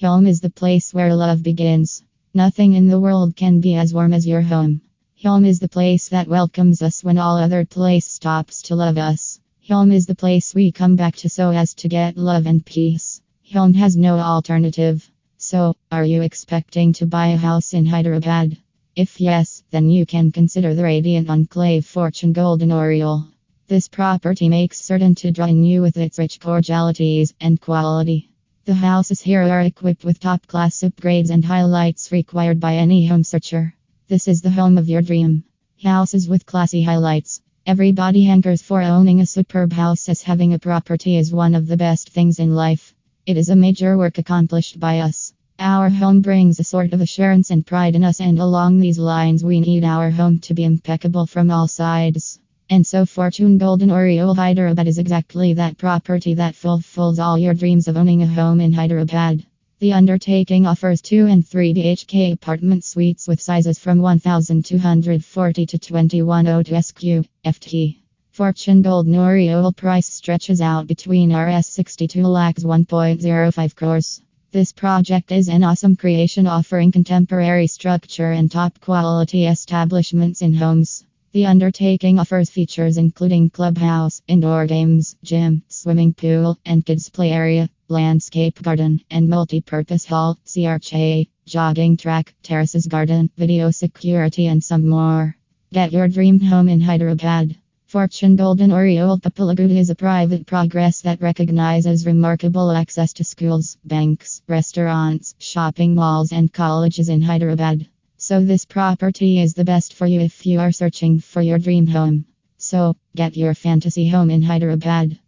Home is the place where love begins. Nothing in the world can be as warm as your home. Home is the place that welcomes us when all other place stops to love us. Home is the place we come back to so as to get love and peace. Home has no alternative. So, are you expecting to buy a house in Hyderabad? If yes, then you can consider the Radiant Enclave Fortune Golden Oriole. This property makes certain to draw in you with its rich cordialities and quality. The houses here are equipped with top class upgrades and highlights required by any home searcher. This is the home of your dream. Houses with classy highlights. Everybody hankers for owning a superb house as having a property is one of the best things in life. It is a major work accomplished by us. Our home brings a sort of assurance and pride in us, and along these lines, we need our home to be impeccable from all sides. And so, Fortune Golden Oriole Hyderabad is exactly that property that fulfills all your dreams of owning a home in Hyderabad. The undertaking offers 2 and 3 BHK apartment suites with sizes from 1240 to 2102 SQ, FT. Fortune Golden Oriole price stretches out between Rs 62 lakhs 1.05 crores. This project is an awesome creation offering contemporary structure and top quality establishments in homes. The undertaking offers features including clubhouse, indoor games, gym, swimming pool, and kids play area, landscape garden, and multi-purpose hall, CRCA, jogging track, terraces garden, video security, and some more. Get your dream home in Hyderabad. Fortune Golden Oriole Puppalaguda is a private progress that recognizes remarkable access to schools, banks, restaurants, shopping malls, and colleges in Hyderabad. So, this property is the best for you if you are searching for your dream home. So, get your fantasy home in Hyderabad.